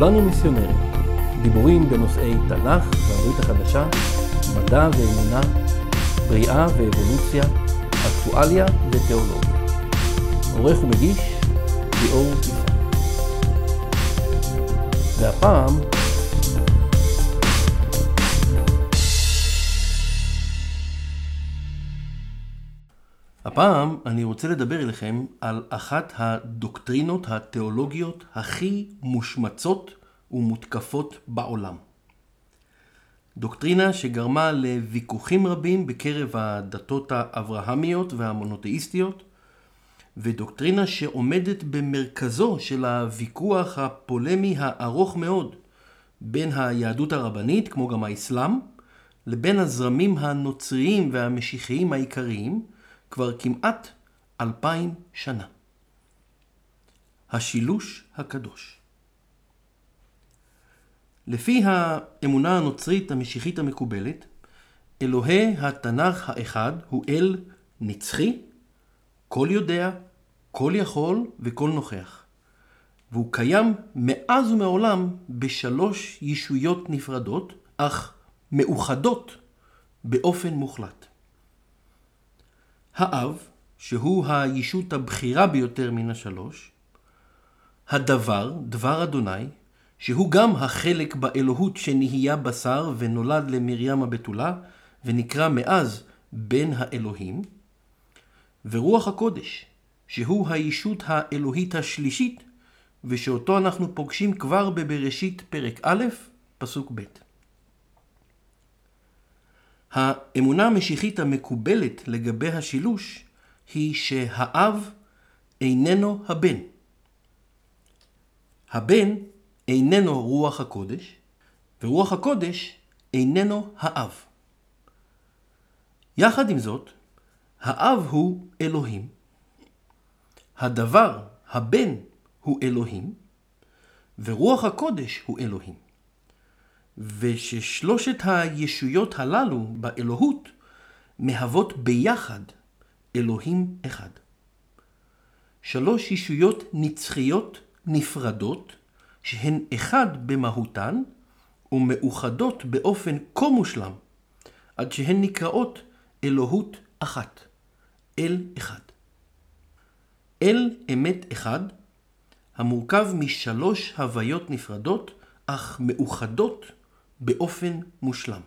כולנו מיסיונרים. דיבורים בנושאי תנ"ך והברית החדשה, מדע ואמונה, בריאה ואבולוציה, אקטואליה ותיאולוגיה. עורך ומגיש, ליאור יפעת. והפעם, הפעם אני רוצה לדבר אליכם על אחת הדוקטרינות התיאולוגיות הכי מושמצות ומותקפות בעולם. דוקטרינה שגרמה לוויכוחים רבים בקרב הדתות האברהמיות והמונותאיסטיות, ודוקטרינה שעומדת במרכזו של הוויכוח הפולמי הארוך מאוד בין היהדות הרבנית, כמו גם האסלאם, לבין הזרמים הנוצריים והמשיחיים העיקריים, כבר כמעט אלפיים שנה. השילוש הקדוש. לפי האמונה הנוצרית המשיחית המקובלת, אלוהי התנ"ך האחד הוא אל נצחי, כל יודע, כל יכול וכל נוכח. והוא קיים מאז ומעולם בשלוש ישויות נפרדות, אך מאוחדות באופן מוחלט. האב, שהוא הישות הבכירה ביותר מן השלוש, הדבר, דבר אדוני, שהוא גם החלק באלוהות שנהיה בשר ונולד למרים הבתולה, ונקרא מאז בן האלוהים, ורוח הקודש, שהוא הישות האלוהית השלישית, ושאותו אנחנו פוגשים כבר בבראשית פרק א', פסוק ב'. האמונה המשיחית המקובלת לגבי השילוש היא שהאב איננו הבן. הבן איננו רוח הקודש, ורוח הקודש איננו האב. יחד עם זאת, האב הוא אלוהים, הדבר, הבן, הוא אלוהים, ורוח הקודש הוא אלוהים. וששלושת הישויות הללו באלוהות מהוות ביחד אלוהים אחד. שלוש ישויות נצחיות נפרדות שהן אחד במהותן ומאוחדות באופן כה מושלם עד שהן נקראות אלוהות אחת, אל אחד. אל אמת אחד המורכב משלוש הוויות נפרדות אך מאוחדות באופן מושלם.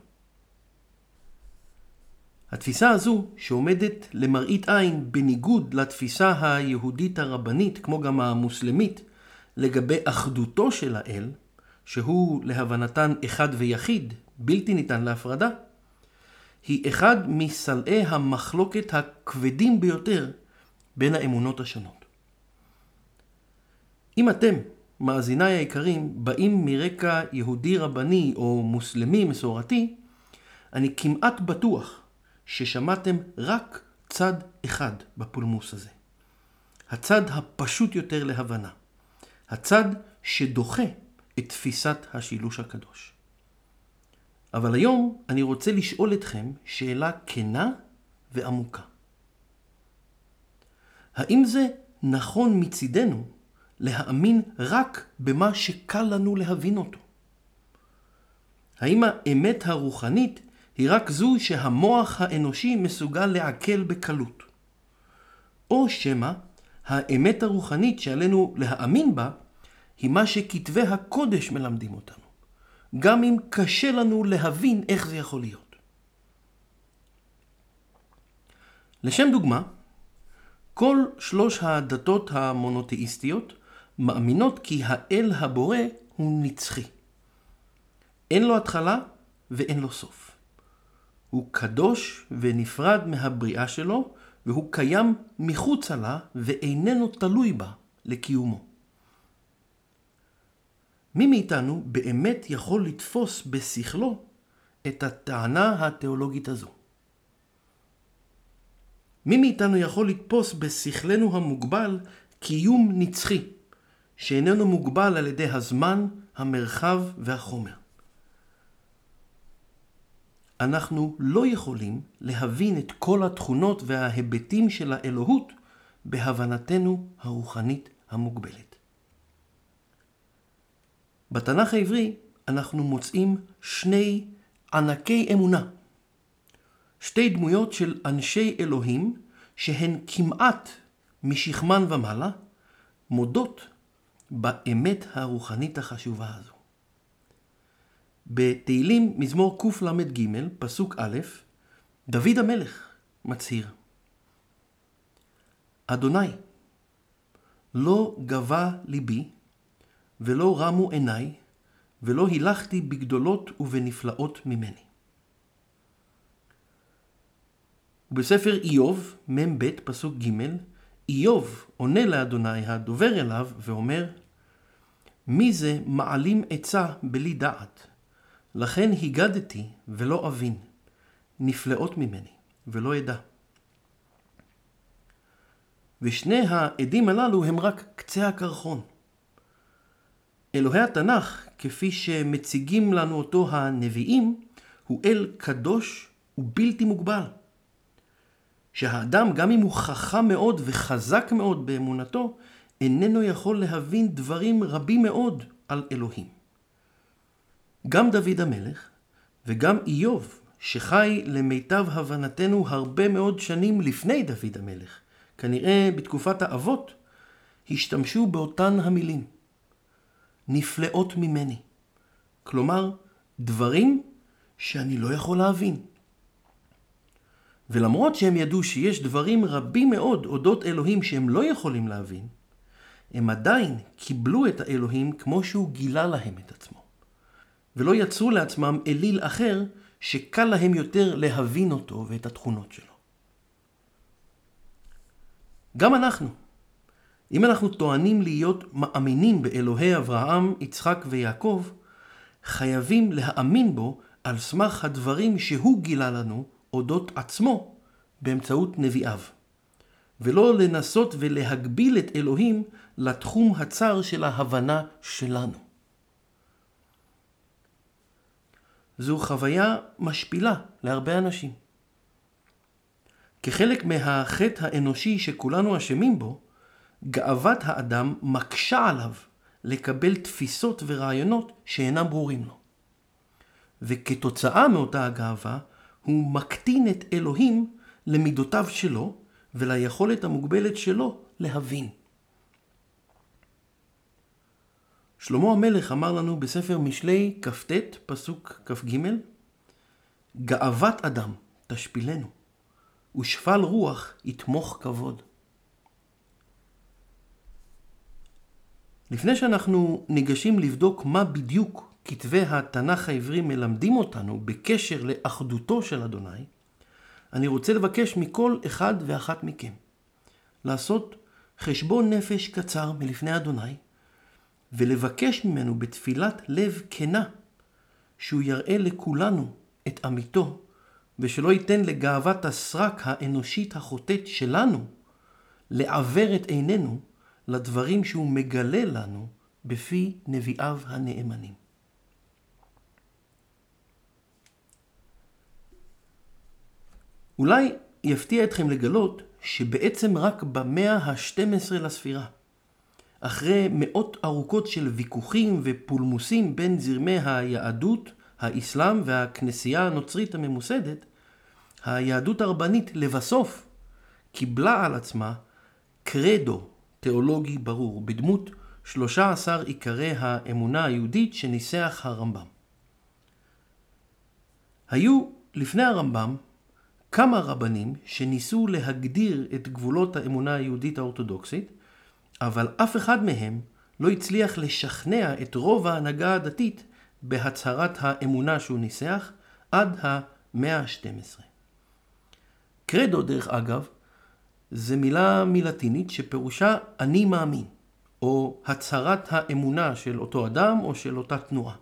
התפיסה הזו, שעומדת למראית עין בניגוד לתפיסה היהודית הרבנית, כמו גם המוסלמית, לגבי אחדותו של האל, שהוא להבנתן אחד ויחיד, בלתי ניתן להפרדה, היא אחד מסלעי המחלוקת הכבדים ביותר בין האמונות השונות. אם אתם, מאזיניי היקרים, באים מרקע יהודי רבני או מוסלמי מסורתי, אני כמעט בטוח ששמעתם רק צד אחד בפולמוס הזה. הצד הפשוט יותר להבנה. הצד שדוחה את תפיסת השילוש הקדוש. אבל היום אני רוצה לשאול אתכם שאלה כנה ועמוקה. האם זה נכון מצידנו להאמין רק במה שקל לנו להבין אותו? האם האמת הרוחנית היא רק זו שהמוח האנושי מסוגל לעכל בקלות? או שמא האמת הרוחנית שעלינו להאמין בה היא מה שכתבי הקודש מלמדים אותנו, גם אם קשה לנו להבין איך זה יכול להיות. לשם דוגמה, כל שלוש הדתות המונותאיסטיות מאמינות כי האל הבורא הוא נצחי. אין לו התחלה ואין לו סוף. הוא קדוש ונפרד מהבריאה שלו, והוא קיים מחוצה לה ואיננו תלוי בה לקיומו. מי מאיתנו באמת יכול לתפוס בשכלו את הטענה התיאולוגית הזו? מי מאיתנו יכול לתפוס בשכלנו המוגבל קיום נצחי, שאיננו מוגבל על ידי הזמן, המרחב והחומר? אנחנו לא יכולים להבין את כל התכונות וההיבטים של האלוהות בהבנתנו הרוחנית המוגבלת. בתנ"ך העברי אנחנו מוצאים שני ענקי אמונה. שתי דמויות של אנשי אלוהים שהן כמעט משכמן ומעלה, מודות באמת הרוחנית החשובה הזו. בתהילים מזמור קל"ג, פסוק א', דוד המלך מצהיר: אדוני, לא גבה ליבי, ולא רמו עיניי, ולא הילכתי בגדולות ובנפלאות ממני. ובספר איוב, מ"ב, פסוק ג', איוב עונה לאדוני הדובר אליו ואומר, מי זה מעלים עצה בלי דעת? לכן הגדתי ולא אבין, נפלאות ממני ולא אדע. ושני העדים הללו הם רק קצה הקרחון. אלוהי התנ"ך, כפי שמציגים לנו אותו הנביאים, הוא אל קדוש ובלתי מוגבל. שהאדם, גם אם הוא חכם מאוד וחזק מאוד באמונתו, איננו יכול להבין דברים רבים מאוד על אלוהים. גם דוד המלך וגם איוב, שחי למיטב הבנתנו הרבה מאוד שנים לפני דוד המלך, כנראה בתקופת האבות, השתמשו באותן המילים. נפלאות ממני. כלומר, דברים שאני לא יכול להבין. ולמרות שהם ידעו שיש דברים רבים מאוד אודות אלוהים שהם לא יכולים להבין, הם עדיין קיבלו את האלוהים כמו שהוא גילה להם את עצמו. ולא יצרו לעצמם אליל אחר שקל להם יותר להבין אותו ואת התכונות שלו. גם אנחנו, אם אנחנו טוענים להיות מאמינים באלוהי אברהם, יצחק ויעקב, חייבים להאמין בו על סמך הדברים שהוא גילה לנו אודות עצמו באמצעות נביאיו, ולא לנסות ולהגביל את אלוהים לתחום הצר של ההבנה שלנו. זו חוויה משפילה להרבה אנשים. כחלק מהחטא האנושי שכולנו אשמים בו, גאוות האדם מקשה עליו לקבל תפיסות ורעיונות שאינם ברורים לו. וכתוצאה מאותה הגאווה, הוא מקטין את אלוהים למידותיו שלו וליכולת המוגבלת שלו להבין. שלמה המלך אמר לנו בספר משלי כ"ט, פסוק כ"ג, גאוות אדם תשפילנו, ושפל רוח יתמוך כבוד. לפני שאנחנו ניגשים לבדוק מה בדיוק כתבי התנ"ך העברי מלמדים אותנו בקשר לאחדותו של אדוני, אני רוצה לבקש מכל אחד ואחת מכם לעשות חשבון נפש קצר מלפני אדוני, ולבקש ממנו בתפילת לב כנה שהוא יראה לכולנו את אמיתו, ושלא ייתן לגאוות הסרק האנושית החוטאת שלנו לעוור את עינינו לדברים שהוא מגלה לנו בפי נביאיו הנאמנים. אולי יפתיע אתכם לגלות שבעצם רק במאה ה-12 לספירה, אחרי מאות ארוכות של ויכוחים ופולמוסים בין זרמי היהדות, האסלאם והכנסייה הנוצרית הממוסדת, היהדות הרבנית לבסוף קיבלה על עצמה קרדו תיאולוגי ברור, בדמות 13 עיקרי האמונה היהודית שניסח הרמב"ם. היו לפני הרמב"ם כמה רבנים שניסו להגדיר את גבולות האמונה היהודית האורתודוקסית, אבל אף אחד מהם לא הצליח לשכנע את רוב ההנהגה הדתית בהצהרת האמונה שהוא ניסח עד המאה ה-12. קרדו, דרך אגב, זה מילה מלטינית שפירושה אני מאמין, או הצהרת האמונה של אותו אדם או של אותה תנועה.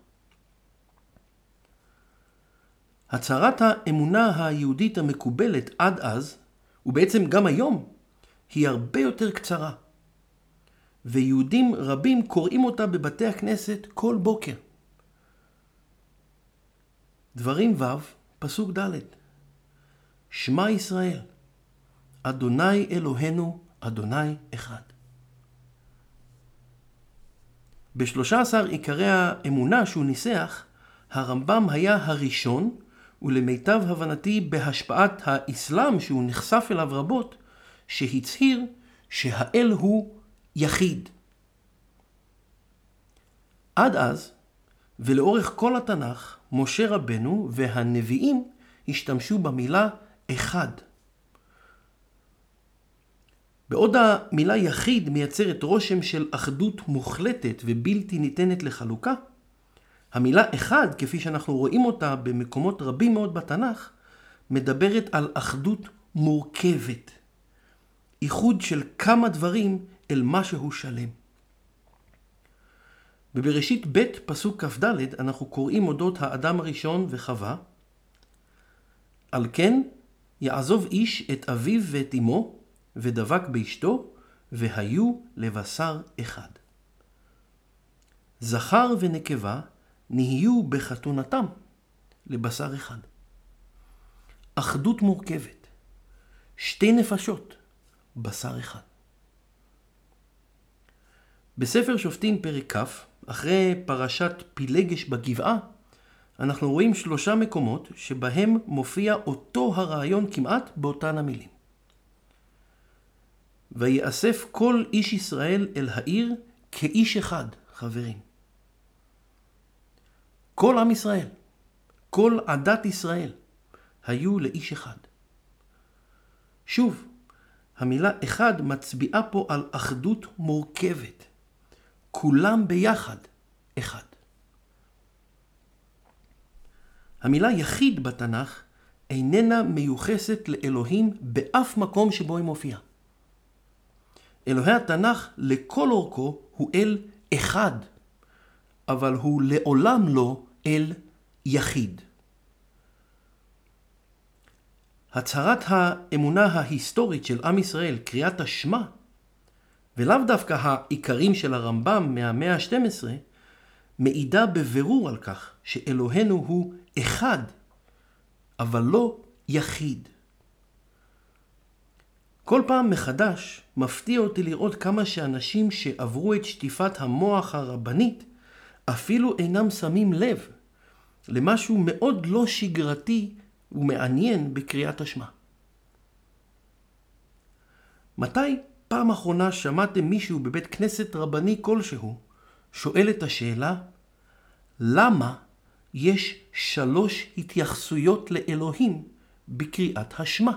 הצהרת האמונה היהודית המקובלת עד אז, ובעצם גם היום, היא הרבה יותר קצרה. ויהודים רבים קוראים אותה בבתי הכנסת כל בוקר. דברים ו', פסוק ד' שמע ישראל, אדוני אלוהינו, אדוני אחד. ב-13 עיקרי האמונה שהוא ניסח, הרמב"ם היה הראשון, ולמיטב הבנתי בהשפעת האסלאם שהוא נחשף אליו רבות, שהצהיר שהאל הוא יחיד. עד אז, ולאורך כל התנ"ך, משה רבנו והנביאים השתמשו במילה אחד. בעוד המילה יחיד מייצרת רושם של אחדות מוחלטת ובלתי ניתנת לחלוקה, המילה אחד, כפי שאנחנו רואים אותה במקומות רבים מאוד בתנ"ך, מדברת על אחדות מורכבת. איחוד של כמה דברים אל משהו שלם. בבראשית ב' פסוק כ"ד אנחנו קוראים אודות האדם הראשון וחווה. על כן יעזוב איש את אביו ואת אמו ודבק באשתו והיו לבשר אחד. זכר ונקבה נהיו בחתונתם לבשר אחד. אחדות מורכבת, שתי נפשות, בשר אחד. בספר שופטים פרק כ', אחרי פרשת פילגש בגבעה, אנחנו רואים שלושה מקומות שבהם מופיע אותו הרעיון כמעט באותן המילים. ויאסף כל איש ישראל אל העיר כאיש אחד, חברים. כל עם ישראל, כל עדת ישראל, היו לאיש אחד. שוב, המילה אחד מצביעה פה על אחדות מורכבת. כולם ביחד אחד. המילה יחיד בתנ"ך איננה מיוחסת לאלוהים באף מקום שבו היא מופיעה. אלוהי התנ"ך לכל אורכו הוא אל אחד, אבל הוא לעולם לא אל יחיד. הצהרת האמונה ההיסטורית של עם ישראל, קריאת השמע, ולאו דווקא העיקרים של הרמב"ם מהמאה ה-12, מעידה בבירור על כך שאלוהינו הוא אחד, אבל לא יחיד. כל פעם מחדש מפתיע אותי לראות כמה שאנשים שעברו את שטיפת המוח הרבנית אפילו אינם שמים לב למשהו מאוד לא שגרתי ומעניין בקריאת השמע. מתי פעם אחרונה שמעתם מישהו בבית כנסת רבני כלשהו שואל את השאלה למה יש שלוש התייחסויות לאלוהים בקריאת השמע?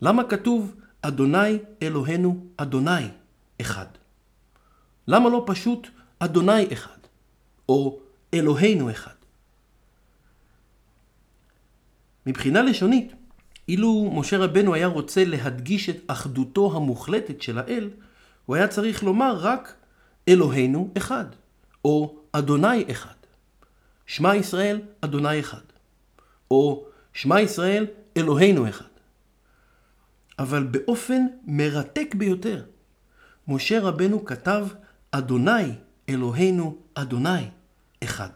למה כתוב אדוני אלוהינו אדוני אחד? למה לא פשוט אדוני אחד או אלוהינו אחד? מבחינה לשונית, אילו משה רבנו היה רוצה להדגיש את אחדותו המוחלטת של האל, הוא היה צריך לומר רק אלוהינו אחד, או אדוני אחד. שמע ישראל, אדוני אחד. או שמע ישראל, אלוהינו אחד. אבל באופן מרתק ביותר, משה רבנו כתב אדוני אלוהינו אדוני אחד.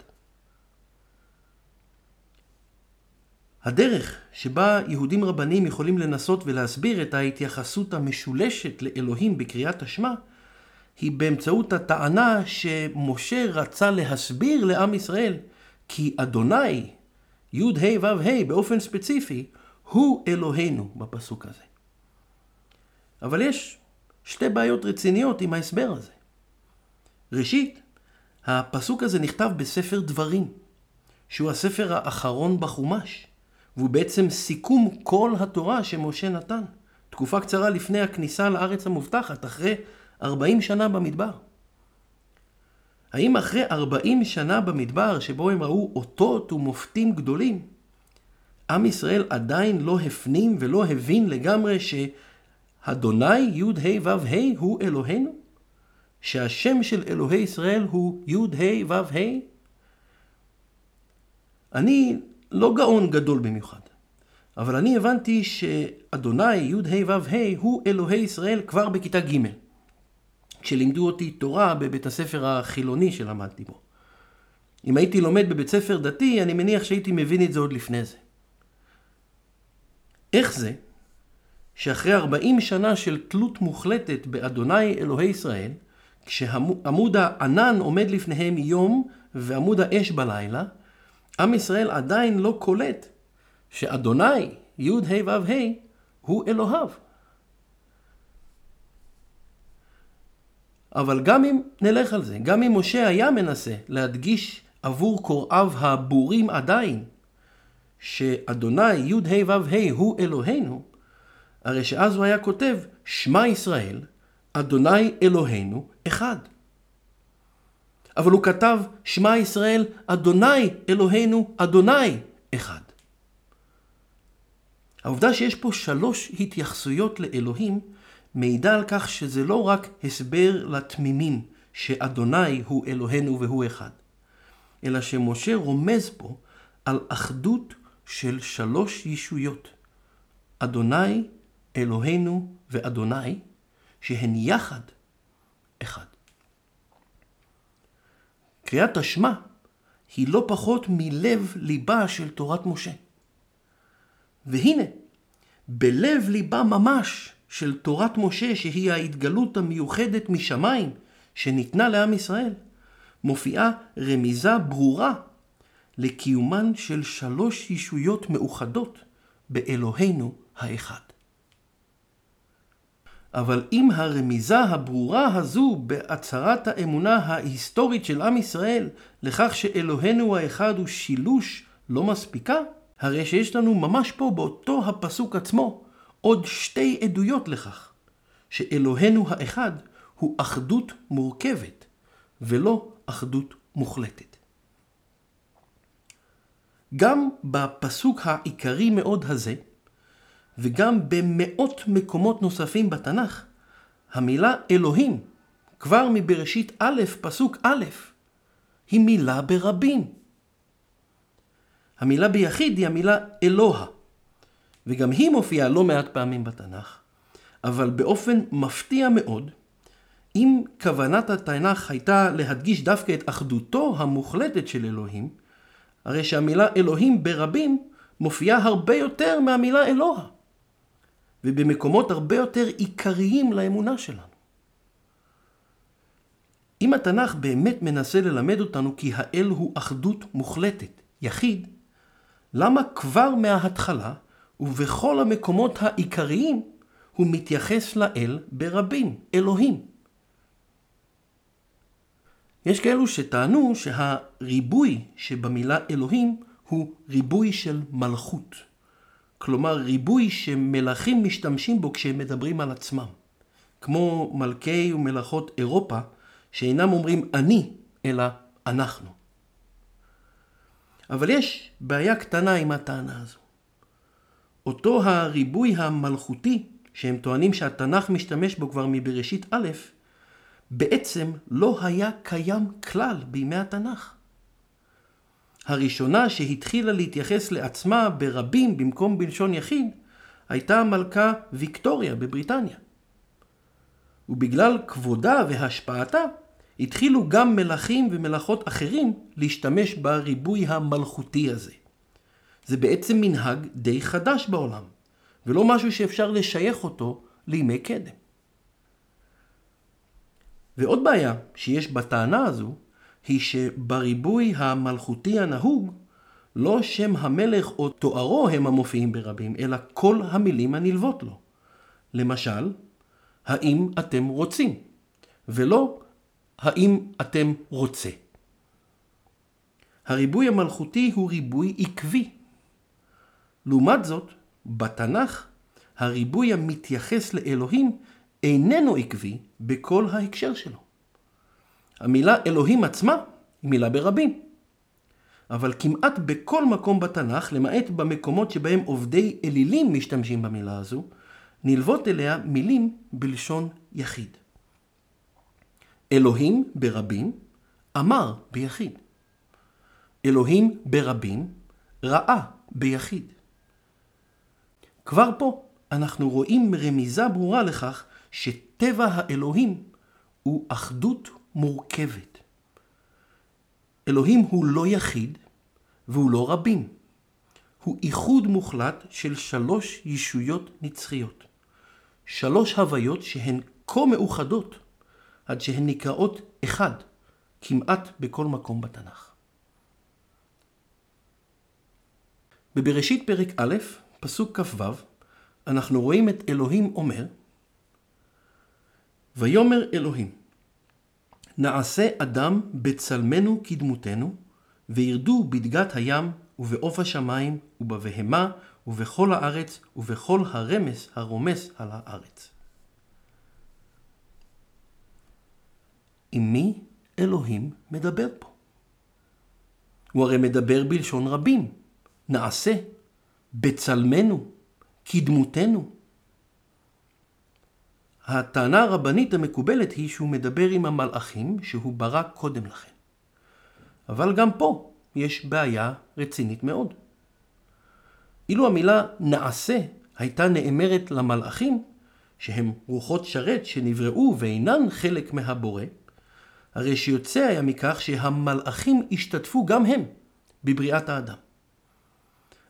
הדרך שבה יהודים רבניים יכולים לנסות ולהסביר את ההתייחסות המשולשת לאלוהים בקריאת השמע, היא באמצעות הטענה שמשה רצה להסביר לעם ישראל כי אדוני, י' ה' ו' ה' באופן ספציפי, הוא אלוהינו בפסוק הזה. אבל יש שתי בעיות רציניות עם ההסבר הזה. ראשית, הפסוק הזה נכתב בספר דברים, שהוא הספר האחרון בחומש. והוא בעצם סיכום כל התורה שמשה נתן, תקופה קצרה לפני הכניסה לארץ המובטחת, אחרי 40 שנה במדבר. האם אחרי 40 שנה במדבר, שבו הם ראו אותות ומופתים גדולים, עם ישראל עדיין לא הפנים ולא הבין לגמרי שאדוני י' ה' ו' ה' הוא אלוהינו? שהשם של אלוהי ישראל הוא י' ה' ו' ה'? אני לא גאון גדול במיוחד. אבל אני הבנתי שאדוני, י' ה' ה', הוא אלוהי ישראל כבר בכיתה ג', כשלימדו אותי תורה בבית הספר החילוני שלמדתי בו. אם הייתי לומד בבית ספר דתי, אני מניח שהייתי מבין את זה עוד לפני זה. איך זה שאחרי 40 שנה של תלות מוחלטת באדוני אלוהי ישראל, כשעמוד הענן עומד לפניהם יום ועמוד האש בלילה, עם ישראל עדיין לא קולט שאדוני, י' ה' ו' ה', הוא אלוהיו. אבל גם אם נלך על זה, גם אם משה היה מנסה להדגיש עבור קוראיו הבורים עדיין, שאדוני י' ה' ו' ה' הוא אלוהינו, הרי שאז הוא היה כותב, שמע ישראל, אדוני אלוהינו אחד. אבל הוא כתב, שמע ישראל, אדוני אלוהינו, אדוני אחד. העובדה שיש פה שלוש התייחסויות לאלוהים, מעידה על כך שזה לא רק הסבר לתמימים שאדוני הוא אלוהינו והוא אחד, אלא שמשה רומז פה על אחדות של שלוש ישויות. אדוני, אלוהינו ואדוני, שהן יחד אחד. קריאת השמע היא לא פחות מלב ליבה של תורת משה. והנה, בלב ליבה ממש של תורת משה, שהיא ההתגלות המיוחדת משמיים שניתנה לעם ישראל, מופיעה רמיזה ברורה לקיומן של שלוש ישויות מאוחדות באלוהינו האחד. אבל אם הרמיזה הברורה הזו בהצהרת האמונה ההיסטורית של עם ישראל לכך שאלוהינו האחד הוא שילוש לא מספיקה, הרי שיש לנו ממש פה באותו הפסוק עצמו עוד שתי עדויות לכך, שאלוהינו האחד הוא אחדות מורכבת ולא אחדות מוחלטת. גם בפסוק העיקרי מאוד הזה, וגם במאות מקומות נוספים בתנ"ך, המילה אלוהים, כבר מבראשית א', פסוק א', היא מילה ברבים. המילה ביחיד היא המילה אלוה, וגם היא מופיעה לא מעט פעמים בתנ"ך, אבל באופן מפתיע מאוד, אם כוונת התנ"ך הייתה להדגיש דווקא את אחדותו המוחלטת של אלוהים, הרי שהמילה אלוהים ברבים מופיעה הרבה יותר מהמילה אלוה. ובמקומות הרבה יותר עיקריים לאמונה שלנו. אם התנ"ך באמת מנסה ללמד אותנו כי האל הוא אחדות מוחלטת, יחיד, למה כבר מההתחלה ובכל המקומות העיקריים הוא מתייחס לאל ברבים, אלוהים? יש כאלו שטענו שהריבוי שבמילה אלוהים הוא ריבוי של מלכות. כלומר ריבוי שמלכים משתמשים בו כשהם מדברים על עצמם. כמו מלכי ומלכות אירופה, שאינם אומרים אני, אלא אנחנו. אבל יש בעיה קטנה עם הטענה הזו. אותו הריבוי המלכותי, שהם טוענים שהתנ"ך משתמש בו כבר מבראשית א', בעצם לא היה קיים כלל בימי התנ"ך. הראשונה שהתחילה להתייחס לעצמה ברבים במקום בלשון יחיד, הייתה המלכה ויקטוריה בבריטניה. ובגלל כבודה והשפעתה, התחילו גם מלכים ומלכות אחרים להשתמש בריבוי המלכותי הזה. זה בעצם מנהג די חדש בעולם, ולא משהו שאפשר לשייך אותו לימי קדם. ועוד בעיה שיש בטענה הזו, היא שבריבוי המלכותי הנהוג, לא שם המלך או תוארו הם המופיעים ברבים, אלא כל המילים הנלוות לו. למשל, האם אתם רוצים, ולא האם אתם רוצה. הריבוי המלכותי הוא ריבוי עקבי. לעומת זאת, בתנ"ך, הריבוי המתייחס לאלוהים איננו עקבי בכל ההקשר שלו. המילה אלוהים עצמה היא מילה ברבים. אבל כמעט בכל מקום בתנ"ך, למעט במקומות שבהם עובדי אלילים משתמשים במילה הזו, נלוות אליה מילים בלשון יחיד. אלוהים ברבים, אמר ביחיד. אלוהים ברבים, ראה ביחיד. כבר פה אנחנו רואים רמיזה ברורה לכך שטבע האלוהים הוא אחדות מורכבת. אלוהים הוא לא יחיד והוא לא רבים. הוא איחוד מוחלט של שלוש ישויות נצחיות. שלוש הוויות שהן כה מאוחדות, עד שהן נקראות אחד, כמעט בכל מקום בתנ"ך. בבראשית פרק א', פסוק כ"ו, אנחנו רואים את אלוהים אומר, ויאמר אלוהים, נעשה אדם בצלמנו כדמותנו, וירדו בדגת הים ובעוף השמיים ובבהמה ובכל הארץ ובכל הרמס הרומס על הארץ. עם מי אלוהים מדבר פה? הוא הרי מדבר בלשון רבים. נעשה, בצלמנו, כדמותנו. הטענה הרבנית המקובלת היא שהוא מדבר עם המלאכים שהוא ברא קודם לכן. אבל גם פה יש בעיה רצינית מאוד. אילו המילה נעשה הייתה נאמרת למלאכים, שהם רוחות שרת שנבראו ואינן חלק מהבורא, הרי שיוצא היה מכך שהמלאכים השתתפו גם הם בבריאת האדם.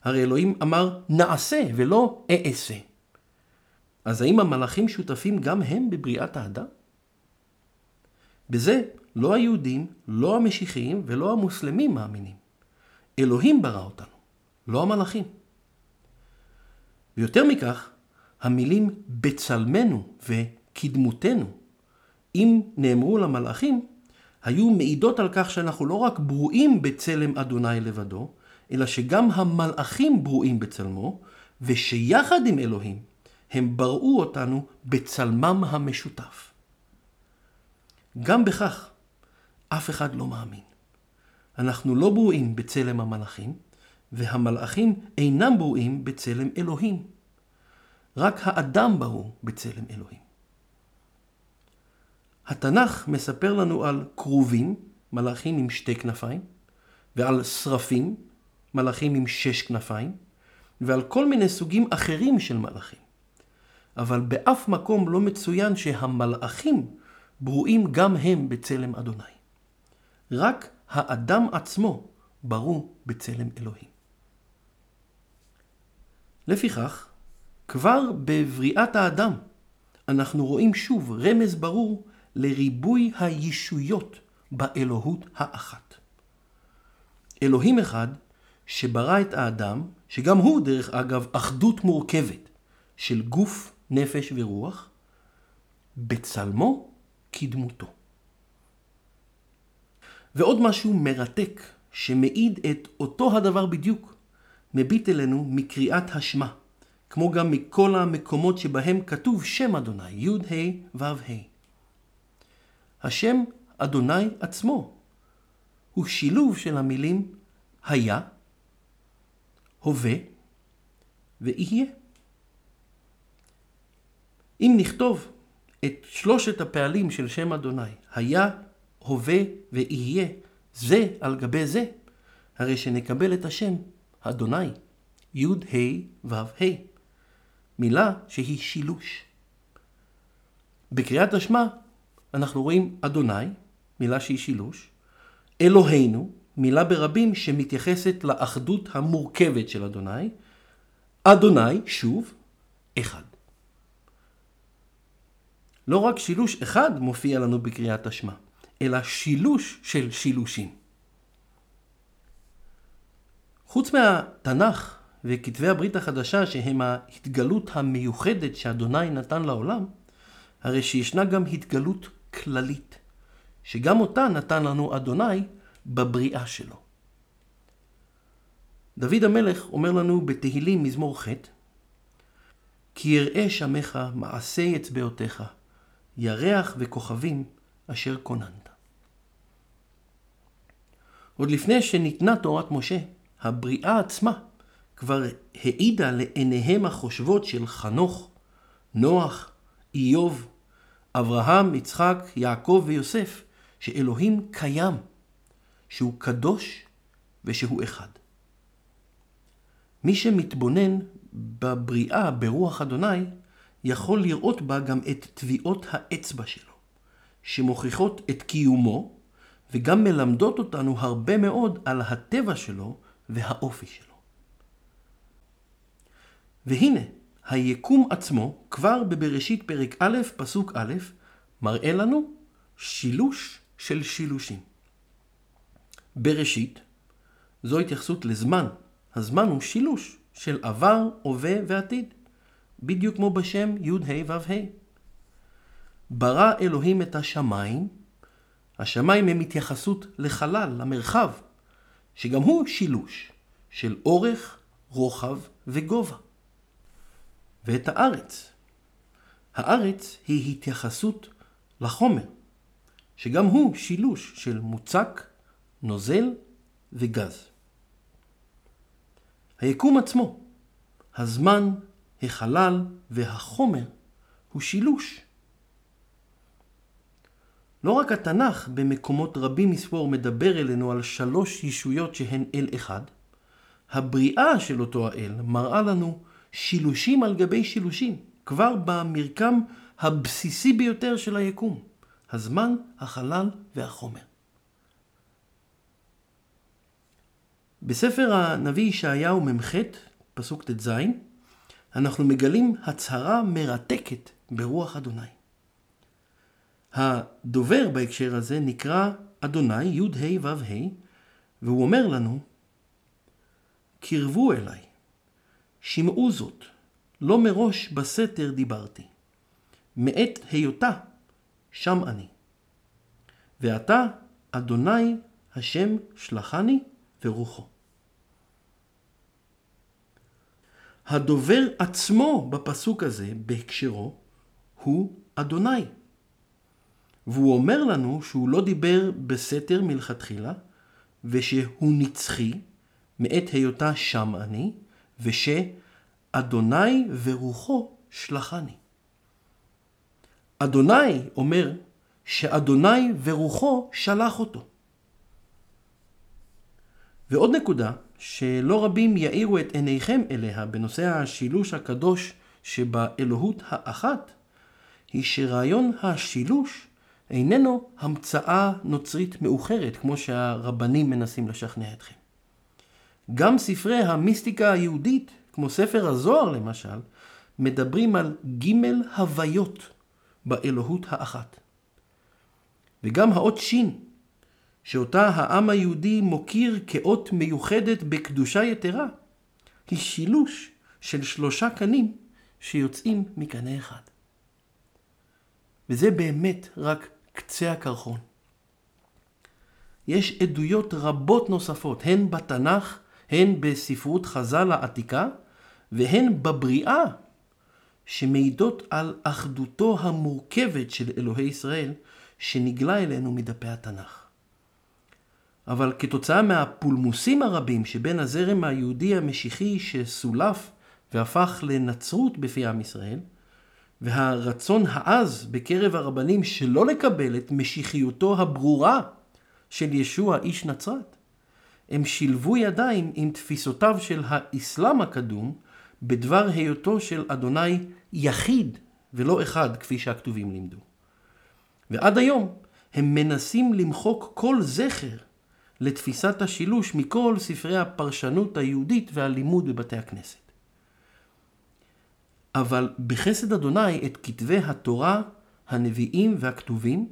הרי אלוהים אמר נעשה ולא אעשה. אז האם המלאכים שותפים גם הם בבריאת האדם? בזה לא היהודים, לא המשיחיים ולא המוסלמים מאמינים. אלוהים ברא אותנו, לא המלאכים. ויותר מכך, המילים בצלמנו וכדמותנו, אם נאמרו למלאכים, היו מעידות על כך שאנחנו לא רק ברואים בצלם אדוני לבדו, אלא שגם המלאכים ברואים בצלמו, ושיחד עם אלוהים הם בראו אותנו בצלמם המשותף. גם בכך אף אחד לא מאמין. אנחנו לא ברואים בצלם המלאכים, והמלאכים אינם ברואים בצלם אלוהים. רק האדם ברור בצלם אלוהים. התנ"ך מספר לנו על כרובים, מלאכים עם שתי כנפיים, ועל שרפים, מלאכים עם שש כנפיים, ועל כל מיני סוגים אחרים של מלאכים. אבל באף מקום לא מצוין שהמלאכים ברואים גם הם בצלם אדוני. רק האדם עצמו ברור בצלם אלוהים. לפיכך, כבר בבריאת האדם אנחנו רואים שוב רמז ברור לריבוי הישויות באלוהות האחת. אלוהים אחד שברא את האדם, שגם הוא דרך אגב אחדות מורכבת של גוף, נפש ורוח, בצלמו כדמותו. ועוד משהו מרתק שמעיד את אותו הדבר בדיוק, מביט אלינו מקריאת השמע, כמו גם מכל המקומות שבהם כתוב שם אדוני, י' ה' ו' ה'. השם אדוני עצמו הוא שילוב של המילים היה, הווה ויהיה. אם נכתוב את שלושת הפעלים של שם אדוני, היה, הווה ויהיה, זה על גבי זה, הרי שנקבל את השם אדוני, י' ה' ו' ה', מילה שהיא שילוש. בקריאת השמע אנחנו רואים אדוני, מילה שהיא שילוש, אלוהינו, מילה ברבים שמתייחסת לאחדות המורכבת של אדוני, אדוני, שוב, אחד. לא רק שילוש אחד מופיע לנו בקריאת השמע, אלא שילוש של שילושים. חוץ מהתנ"ך וכתבי הברית החדשה שהם ההתגלות המיוחדת שאדוני נתן לעולם, הרי שישנה גם התגלות כללית, שגם אותה נתן לנו אדוני בבריאה שלו. דוד המלך אומר לנו בתהילים מזמור ח' כי יראה שמך מעשה אצבעותיך, ירח וכוכבים אשר כוננת. עוד לפני שניתנה תורת משה, הבריאה עצמה כבר העידה לעיניהם החושבות של חנוך, נוח, איוב, אברהם, יצחק, יעקב ויוסף, שאלוהים קיים, שהוא קדוש ושהוא אחד. מי שמתבונן בבריאה ברוח אדוני, יכול לראות בה גם את טביעות האצבע שלו, שמוכיחות את קיומו וגם מלמדות אותנו הרבה מאוד על הטבע שלו והאופי שלו. והנה, היקום עצמו, כבר בבראשית פרק א', פסוק א', מראה לנו שילוש של שילושים. בראשית, זו התייחסות לזמן. הזמן הוא שילוש של עבר, הווה ועתיד. בדיוק כמו בשם י' ה' ו' ה'. ברא אלוהים את השמיים, השמיים הם התייחסות לחלל, למרחב, שגם הוא שילוש של אורך, רוחב וגובה. ואת הארץ. הארץ היא התייחסות לחומר, שגם הוא שילוש של מוצק, נוזל וגז. היקום עצמו, הזמן, החלל והחומר הוא שילוש. לא רק התנ"ך במקומות רבים מספור מדבר אלינו על שלוש ישויות שהן אל אחד, הבריאה של אותו האל מראה לנו שילושים על גבי שילושים, כבר במרקם הבסיסי ביותר של היקום, הזמן, החלל והחומר. בספר הנביא ישעיהו מ"ח, פסוק ט"ז, אנחנו מגלים הצהרה מרתקת ברוח אדוני. הדובר בהקשר הזה נקרא אדוני, י' ה' ו' ה', והוא אומר לנו, קרבו אליי, שמעו זאת, לא מראש בסתר דיברתי. מאת היותה, שם אני. ועתה, אדוני השם שלחני ורוחו. הדובר עצמו בפסוק הזה, בהקשרו, הוא אדוני. והוא אומר לנו שהוא לא דיבר בסתר מלכתחילה, ושהוא נצחי, מאת היותה שם אני, ושאדוני ורוחו שלחני. אדוני אומר שאדוני ורוחו שלח אותו. ועוד נקודה שלא רבים יאירו את עיניכם אליה בנושא השילוש הקדוש שבאלוהות האחת, היא שרעיון השילוש איננו המצאה נוצרית מאוחרת, כמו שהרבנים מנסים לשכנע אתכם. גם ספרי המיסטיקה היהודית, כמו ספר הזוהר למשל, מדברים על ג' הוויות באלוהות האחת. וגם האות שין, שאותה העם היהודי מוקיר כאות מיוחדת בקדושה יתרה, היא שילוש של שלושה קנים שיוצאים מקנה אחד. וזה באמת רק קצה הקרחון. יש עדויות רבות נוספות, הן בתנ"ך, הן בספרות חז"ל העתיקה, והן בבריאה, שמעידות על אחדותו המורכבת של אלוהי ישראל, שנגלה אלינו מדפי התנ"ך. אבל כתוצאה מהפולמוסים הרבים שבין הזרם היהודי המשיחי שסולף והפך לנצרות בפי עם ישראל, והרצון העז בקרב הרבנים שלא לקבל את משיחיותו הברורה של ישוע איש נצרת, הם שילבו ידיים עם תפיסותיו של האסלאם הקדום בדבר היותו של אדוני יחיד ולא אחד כפי שהכתובים לימדו. ועד היום הם מנסים למחוק כל זכר לתפיסת השילוש מכל ספרי הפרשנות היהודית והלימוד בבתי הכנסת. אבל בחסד אדוני את כתבי התורה, הנביאים והכתובים,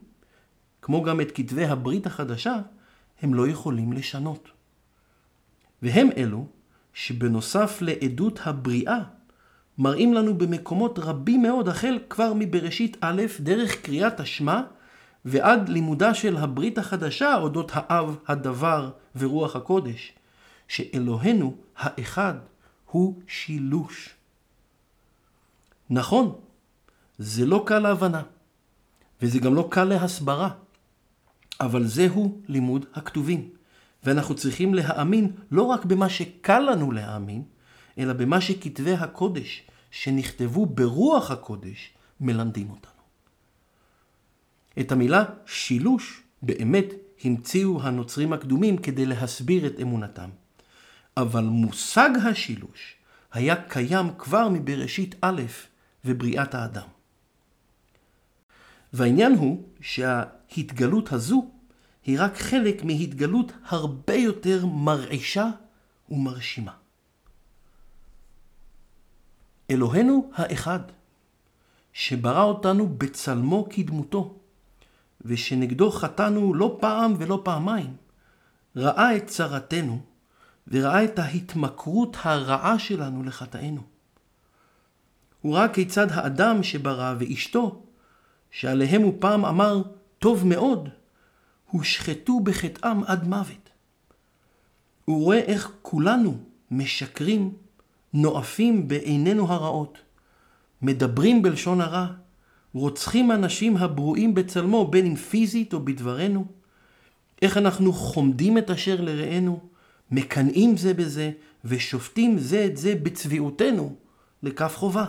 כמו גם את כתבי הברית החדשה, הם לא יכולים לשנות. והם אלו שבנוסף לעדות הבריאה, מראים לנו במקומות רבים מאוד, החל כבר מבראשית א', דרך קריאת השמע, ועד לימודה של הברית החדשה אודות האב, הדבר ורוח הקודש, שאלוהינו האחד הוא שילוש. נכון, זה לא קל להבנה, וזה גם לא קל להסברה, אבל זהו לימוד הכתובים. ואנחנו צריכים להאמין לא רק במה שקל לנו להאמין, אלא במה שכתבי הקודש, שנכתבו ברוח הקודש, מלמדים אותנו. את המילה שילוש באמת המציאו הנוצרים הקדומים כדי להסביר את אמונתם. אבל מושג השילוש היה קיים כבר מבראשית א' ובריאת האדם. והעניין הוא שההתגלות הזו היא רק חלק מהתגלות הרבה יותר מרעישה ומרשימה. אלוהינו האחד, שברא אותנו בצלמו כדמותו, ושנגדו חטאנו לא פעם ולא פעמיים, ראה את צרתנו, וראה את ההתמכרות הרעה שלנו לחטאינו. הוא ראה כיצד האדם שברא ואשתו, שעליהם הוא פעם אמר טוב מאוד, הושחתו בחטאם עד מוות. הוא רואה איך כולנו משקרים, נואפים בעינינו הרעות, מדברים בלשון הרע, רוצחים אנשים הברואים בצלמו, בין אם פיזית או בדברנו, איך אנחנו חומדים את אשר לרענו, מקנאים זה בזה, ושופטים זה את זה בצביעותנו לכף חובה.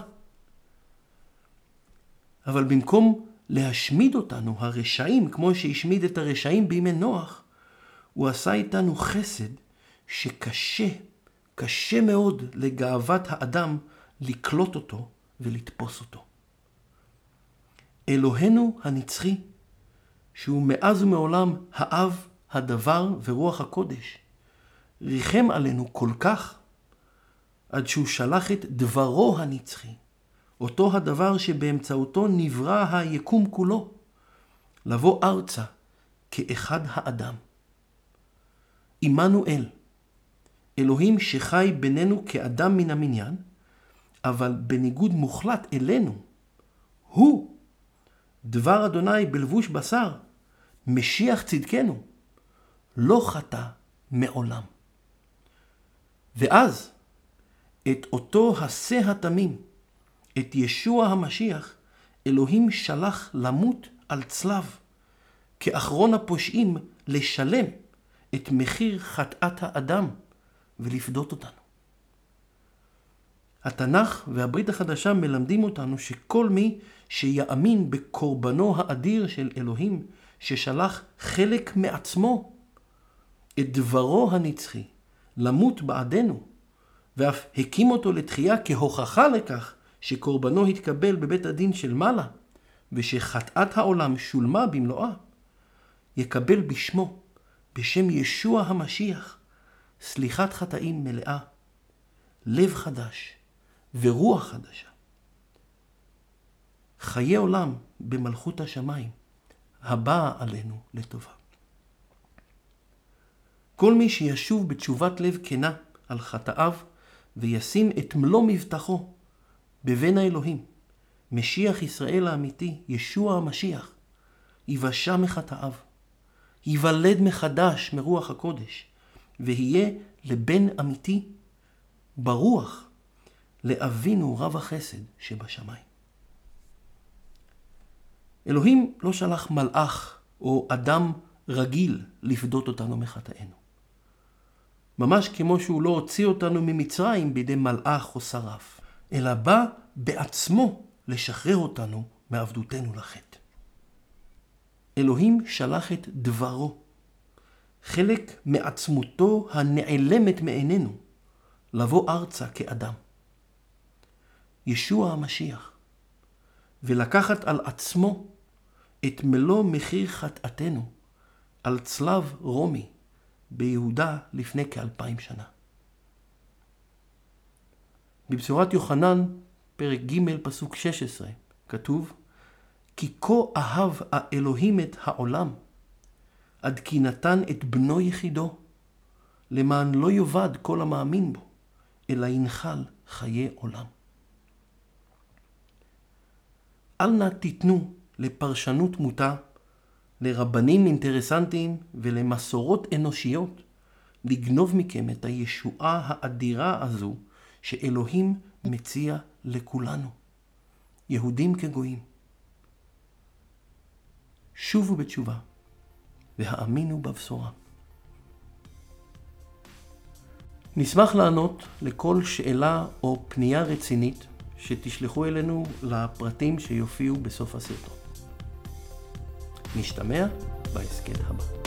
אבל במקום להשמיד אותנו, הרשעים, כמו שהשמיד את הרשעים בימי נוח, הוא עשה איתנו חסד שקשה, קשה מאוד לגאוות האדם לקלוט אותו ולתפוס אותו. אלוהינו הנצחי, שהוא מאז ומעולם האב, הדבר ורוח הקודש, ריחם עלינו כל כך, עד שהוא שלח את דברו הנצחי, אותו הדבר שבאמצעותו נברא היקום כולו, לבוא ארצה כאחד האדם. עמנואל, אלוהים שחי בינינו כאדם מן המניין, אבל בניגוד מוחלט אלינו, הוא, דבר אדוני בלבוש בשר, משיח צדקנו, לא חטא מעולם. ואז, את אותו השה התמים, את ישוע המשיח, אלוהים שלח למות על צלב, כאחרון הפושעים לשלם את מחיר חטאת האדם ולפדות אותנו. התנ"ך והברית החדשה מלמדים אותנו שכל מי שיאמין בקורבנו האדיר של אלוהים, ששלח חלק מעצמו, את דברו הנצחי, למות בעדנו, ואף הקים אותו לתחייה כהוכחה לכך שקורבנו התקבל בבית הדין של מעלה, ושחטאת העולם שולמה במלואה, יקבל בשמו, בשם ישוע המשיח, סליחת חטאים מלאה, לב חדש ורוח חדשה. חיי עולם במלכות השמיים, הבאה עלינו לטובה. כל מי שישוב בתשובת לב כנה על חטאיו וישים את מלוא מבטחו בבן האלוהים, משיח ישראל האמיתי, ישוע המשיח, ייוושע מחטאיו, ייוולד מחדש מרוח הקודש, ויהיה לבן אמיתי ברוח לאבינו רב החסד שבשמיים. אלוהים לא שלח מלאך או אדם רגיל לפדות אותנו מחטאינו. ממש כמו שהוא לא הוציא אותנו ממצרים בידי מלאך או שרף, אלא בא בעצמו לשחרר אותנו מעבדותנו לחטא. אלוהים שלח את דברו, חלק מעצמותו הנעלמת מעינינו, לבוא ארצה כאדם. ישוע המשיח, ולקחת על עצמו את מלוא מחיר חטאתנו על צלב רומי ביהודה לפני כאלפיים שנה. בבשורת יוחנן, פרק ג', פסוק 16, כתוב, כי כה אהב האלוהים את העולם, עד כי נתן את בנו יחידו, למען לא יאבד כל המאמין בו, אלא ינחל חיי עולם. אל נא תיתנו לפרשנות מוטה, לרבנים אינטרסנטיים ולמסורות אנושיות לגנוב מכם את הישועה האדירה הזו שאלוהים מציע לכולנו, יהודים כגויים. שובו בתשובה והאמינו בבשורה. נשמח לענות לכל שאלה או פנייה רצינית שתשלחו אלינו לפרטים שיופיעו בסוף הסרטון. נשתמע בהסכת הבא.